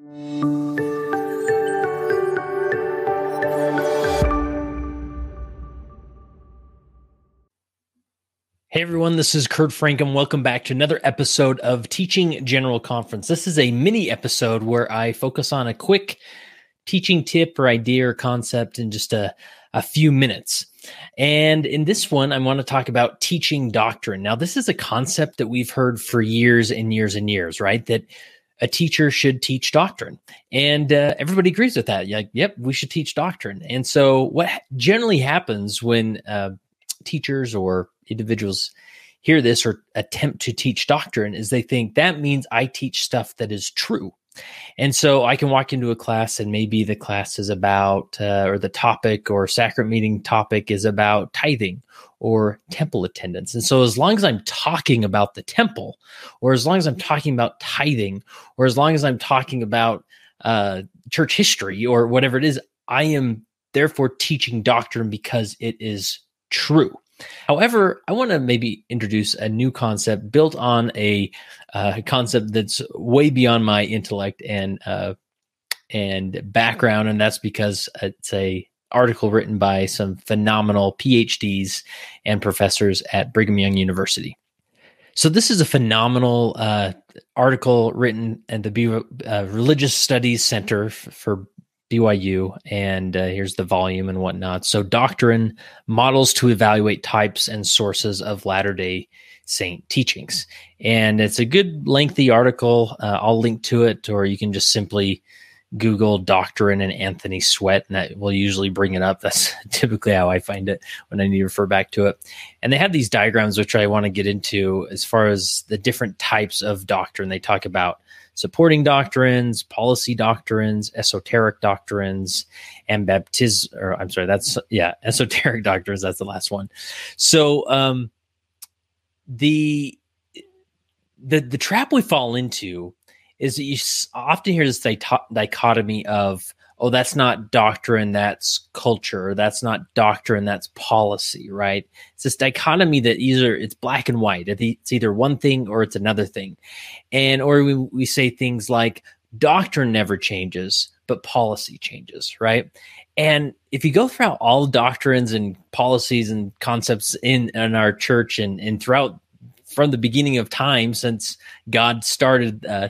Hey everyone, this is Kurt Francom, and welcome back to another episode of Teaching General Conference. This is a mini episode where I focus on a quick teaching tip or idea or concept in just a, a few minutes. And in this one, I want to talk about teaching doctrine. Now, this is a concept that we've heard for years and years and years, right? That a teacher should teach doctrine. And uh, everybody agrees with that. Like, yep, we should teach doctrine. And so, what generally happens when uh, teachers or individuals hear this or attempt to teach doctrine is they think that means I teach stuff that is true. And so I can walk into a class and maybe the class is about, uh, or the topic or sacrament meeting topic is about tithing or temple attendance. And so as long as I'm talking about the temple, or as long as I'm talking about tithing, or as long as I'm talking about uh, church history or whatever it is, I am therefore teaching doctrine because it is true. However, I want to maybe introduce a new concept built on a uh, concept that's way beyond my intellect and uh, and background, and that's because it's a article written by some phenomenal PhDs and professors at Brigham Young University. So this is a phenomenal uh, article written at the uh, Religious Studies Center f- for BYU, and uh, here's the volume and whatnot. So, doctrine models to evaluate types and sources of Latter day Saint teachings. And it's a good lengthy article. Uh, I'll link to it, or you can just simply Google doctrine and Anthony Sweat, and that will usually bring it up. That's typically how I find it when I need to refer back to it. And they have these diagrams, which I want to get into as far as the different types of doctrine. They talk about supporting doctrines, policy doctrines, esoteric doctrines, and baptism. Or I'm sorry, that's yeah, esoteric doctrines. That's the last one. So um, the the the trap we fall into is that you often hear this dichotomy of oh, that's not doctrine, that's culture, that's not doctrine, that's policy, right? It's this dichotomy that either it's black and white, it's either one thing or it's another thing. And, or we, we say things like doctrine never changes, but policy changes, right? And if you go throughout all doctrines and policies and concepts in, in our church and, and throughout from the beginning of time since God started uh,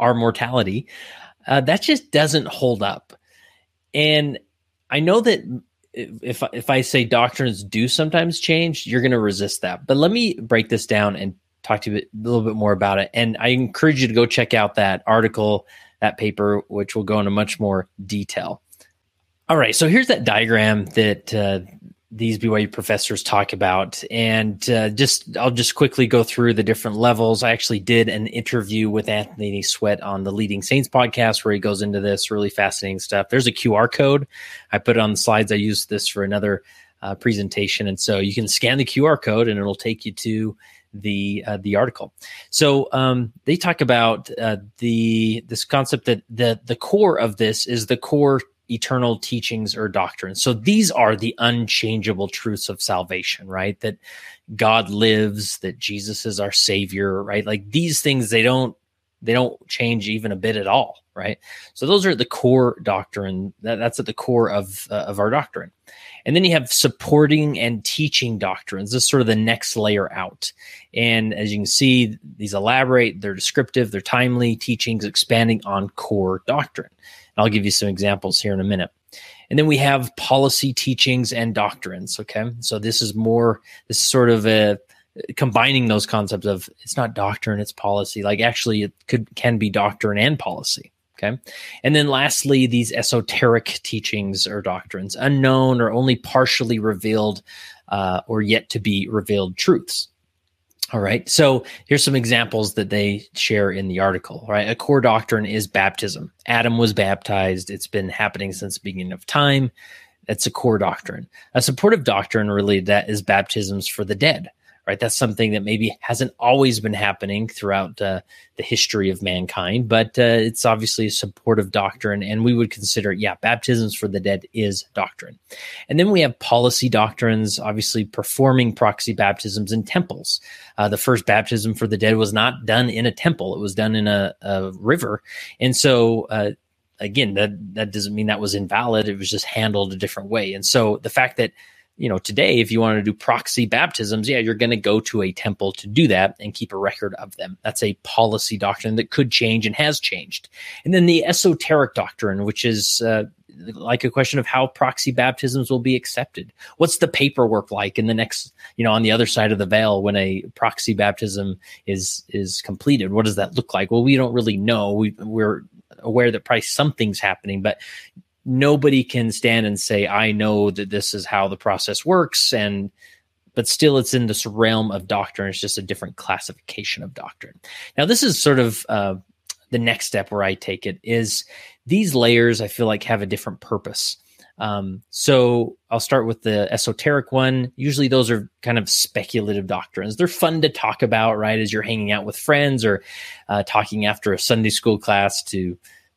our mortality, uh, that just doesn't hold up. And I know that if if I say doctrines do sometimes change, you're going to resist that. But let me break this down and talk to you a little bit more about it. And I encourage you to go check out that article, that paper, which will go into much more detail. All right, so here's that diagram that uh, these BYU professors talk about. And uh, just I'll just quickly go through the different levels. I actually did an interview with Anthony Sweat on the Leading Saints podcast where he goes into this really fascinating stuff. There's a QR code. I put it on the slides. I used this for another uh, presentation, and so you can scan the QR code and it'll take you to the uh, the article. So um, they talk about uh, the this concept that the the core of this is the core eternal teachings or doctrines. So these are the unchangeable truths of salvation, right? That God lives, that Jesus is our savior, right? Like these things they don't they don't change even a bit at all, right? So those are the core doctrine. That, that's at the core of uh, of our doctrine. And then you have supporting and teaching doctrines. This is sort of the next layer out. And as you can see, these elaborate, they're descriptive, they're timely teachings expanding on core doctrine. I'll give you some examples here in a minute. And then we have policy teachings and doctrines. Okay. So this is more, this is sort of a, combining those concepts of it's not doctrine, it's policy. Like actually, it could can be doctrine and policy. Okay. And then lastly, these esoteric teachings or doctrines, unknown or only partially revealed uh, or yet to be revealed truths. All right. So here's some examples that they share in the article. Right. A core doctrine is baptism. Adam was baptized. It's been happening since the beginning of time. That's a core doctrine. A supportive doctrine related that is baptisms for the dead. Right? That's something that maybe hasn't always been happening throughout uh, the history of mankind, but uh, it's obviously a supportive doctrine. And we would consider, yeah, baptisms for the dead is doctrine. And then we have policy doctrines, obviously performing proxy baptisms in temples. Uh, the first baptism for the dead was not done in a temple, it was done in a, a river. And so, uh, again, that, that doesn't mean that was invalid. It was just handled a different way. And so the fact that you know, today, if you want to do proxy baptisms, yeah, you're going to go to a temple to do that and keep a record of them. That's a policy doctrine that could change and has changed. And then the esoteric doctrine, which is uh, like a question of how proxy baptisms will be accepted. What's the paperwork like in the next, you know, on the other side of the veil when a proxy baptism is is completed? What does that look like? Well, we don't really know. We, we're aware that probably something's happening, but nobody can stand and say, I know that this is how the process works. And, but still it's in this realm of doctrine. It's just a different classification of doctrine. Now, this is sort of, uh, the next step where I take it is these layers I feel like have a different purpose. Um, so I'll start with the esoteric one. Usually those are kind of speculative doctrines. They're fun to talk about, right? As you're hanging out with friends or uh, talking after a Sunday school class to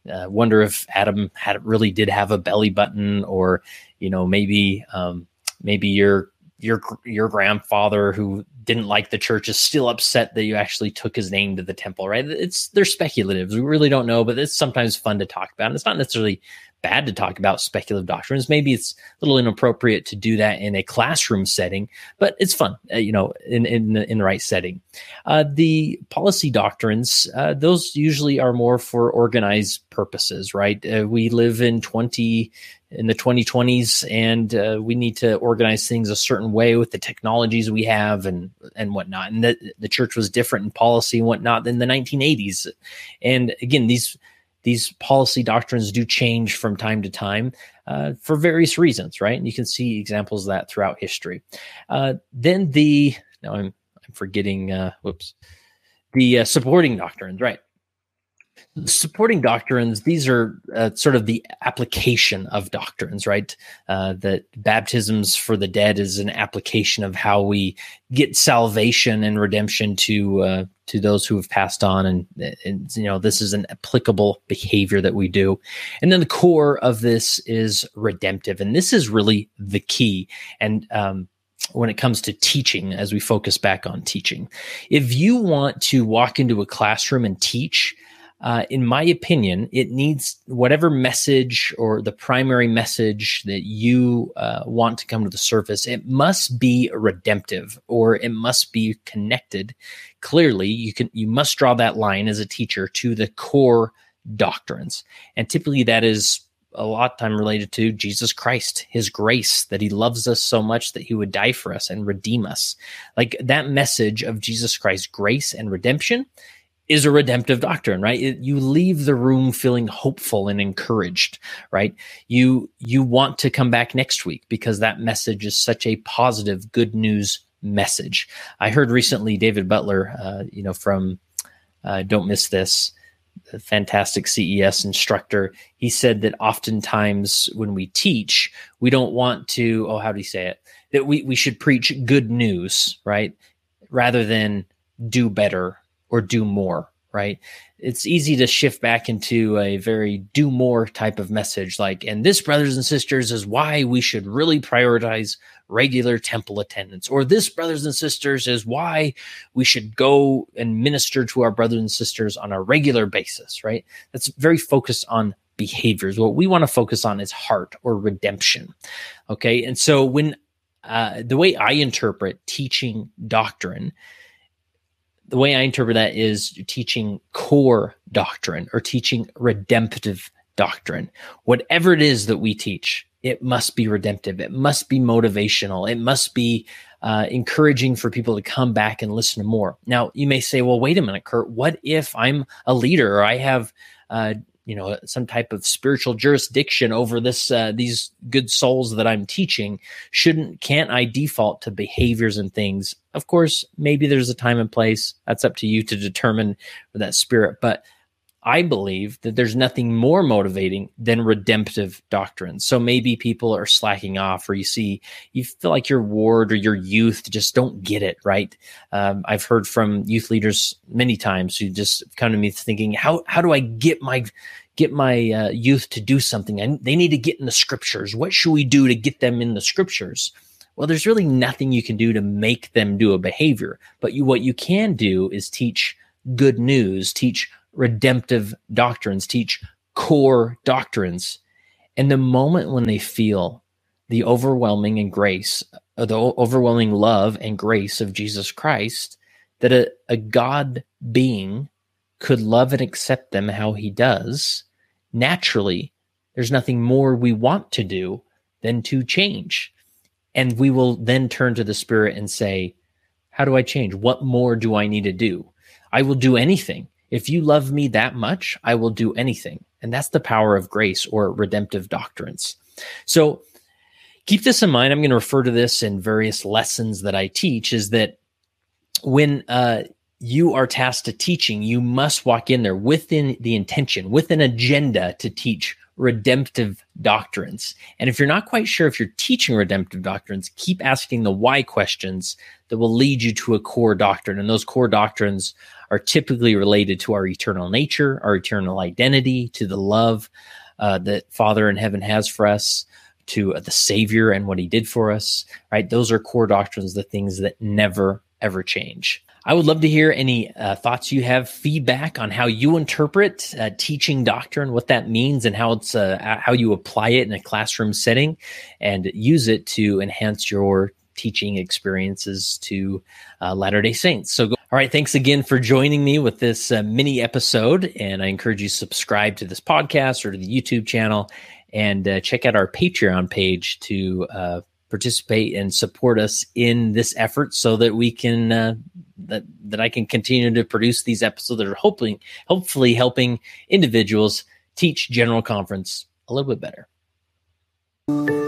uh, wonder if Adam had really did have a belly button, or you know maybe um, maybe your your your grandfather who didn't like the church is still upset that you actually took his name to the temple, right? It's they're speculative. We really don't know, but it's sometimes fun to talk about. And it's not necessarily bad to talk about speculative doctrines. Maybe it's a little inappropriate to do that in a classroom setting, but it's fun, uh, you know, in in the, in the right setting. Uh, the policy doctrines, uh, those usually are more for organized purposes, right? Uh, we live in twenty in the 2020s and uh, we need to organize things a certain way with the technologies we have and and whatnot and the, the church was different in policy and whatnot than the 1980s and again these these policy doctrines do change from time to time uh, for various reasons, right? And you can see examples of that throughout history. Uh, then the now I'm I'm forgetting. Uh, whoops, the uh, supporting doctrines, right? Supporting doctrines these are uh, sort of the application of doctrines right? Uh, that baptisms for the dead is an application of how we get salvation and redemption to uh, to those who have passed on. And, and you know this is an applicable behavior that we do. And then the core of this is redemptive. And this is really the key. And um, when it comes to teaching as we focus back on teaching if you want to walk into a classroom and teach uh, in my opinion, it needs whatever message or the primary message that you uh, want to come to the surface. It must be redemptive, or it must be connected. Clearly, you can you must draw that line as a teacher to the core doctrines, and typically that is a lot of time related to Jesus Christ, his grace, that he loves us so much that he would die for us and redeem us. Like that message of Jesus Christ's grace and redemption is a redemptive doctrine, right? It, you leave the room feeling hopeful and encouraged, right? You you want to come back next week because that message is such a positive, good news message. I heard recently David Butler, uh, you know, from uh, Don't Miss This, fantastic CES instructor. He said that oftentimes when we teach, we don't want to. Oh, how do you say it? That we we should preach good news, right? Rather than do better or do more, right? It's easy to shift back into a very do more type of message, like, and this, brothers and sisters, is why we should really prioritize regular temple attendance, or this, brothers and sisters, is why we should go and minister to our brothers and sisters on a regular basis, right? That's very focused on behaviors. What we want to focus on is heart or redemption. Okay. And so when uh, the way I interpret teaching doctrine the way I interpret that is teaching core doctrine or teaching redemptive doctrine. Whatever it is that we teach, it must be redemptive. It must be motivational. It must be uh, encouraging for people to come back and listen to more. Now, you may say, well, wait a minute, Kurt, what if I'm a leader or I have uh, you know some type of spiritual jurisdiction over this uh, these good souls that i'm teaching shouldn't can't i default to behaviors and things? Of course maybe there's a time and place. That's up to you to determine that spirit. But I believe that there's nothing more motivating than redemptive doctrine. So maybe people are slacking off, or you see, you feel like your ward or your youth just don't get it, right? Um, I've heard from youth leaders many times who just come to me thinking, how, how do I get my, get my uh, youth to do something? And they need to get in the scriptures. What should we do to get them in the scriptures? Well, there's really nothing you can do to make them do a behavior, but you, what you can do is teach good news, teach redemptive doctrines, teach core doctrines. And the moment when they feel the overwhelming and grace, uh, the overwhelming love and grace of Jesus Christ, that a, a God being could love and accept them how he does, naturally, there's nothing more we want to do than to change. And we will then turn to the Spirit and say, How do I change? What more do I need to do? I will do anything. If you love me that much, I will do anything. And that's the power of grace or redemptive doctrines. So keep this in mind. I'm going to refer to this in various lessons that I teach is that when uh, you are tasked to teaching, you must walk in there within the intention, with an agenda to teach redemptive doctrines. And if you're not quite sure if you're teaching redemptive doctrines, keep asking the why questions that will lead you to a core doctrine. And those core doctrines are typically related to our eternal nature, our eternal identity, to the love uh, that Father in heaven has for us, to uh, the Savior and what He did for us. Right? Those are core doctrines, the things that never ever change. I would love to hear any uh, thoughts you have, feedback on how you interpret uh, teaching doctrine, what that means, and how it's uh, how you apply it in a classroom setting, and use it to enhance your teaching experiences to uh, Latter day Saints. So, go- all right, thanks again for joining me with this uh, mini episode. And I encourage you to subscribe to this podcast or to the YouTube channel and uh, check out our Patreon page to participate and support us in this effort so that we can. That, that I can continue to produce these episodes that are hoping, hopefully helping individuals teach general conference a little bit better.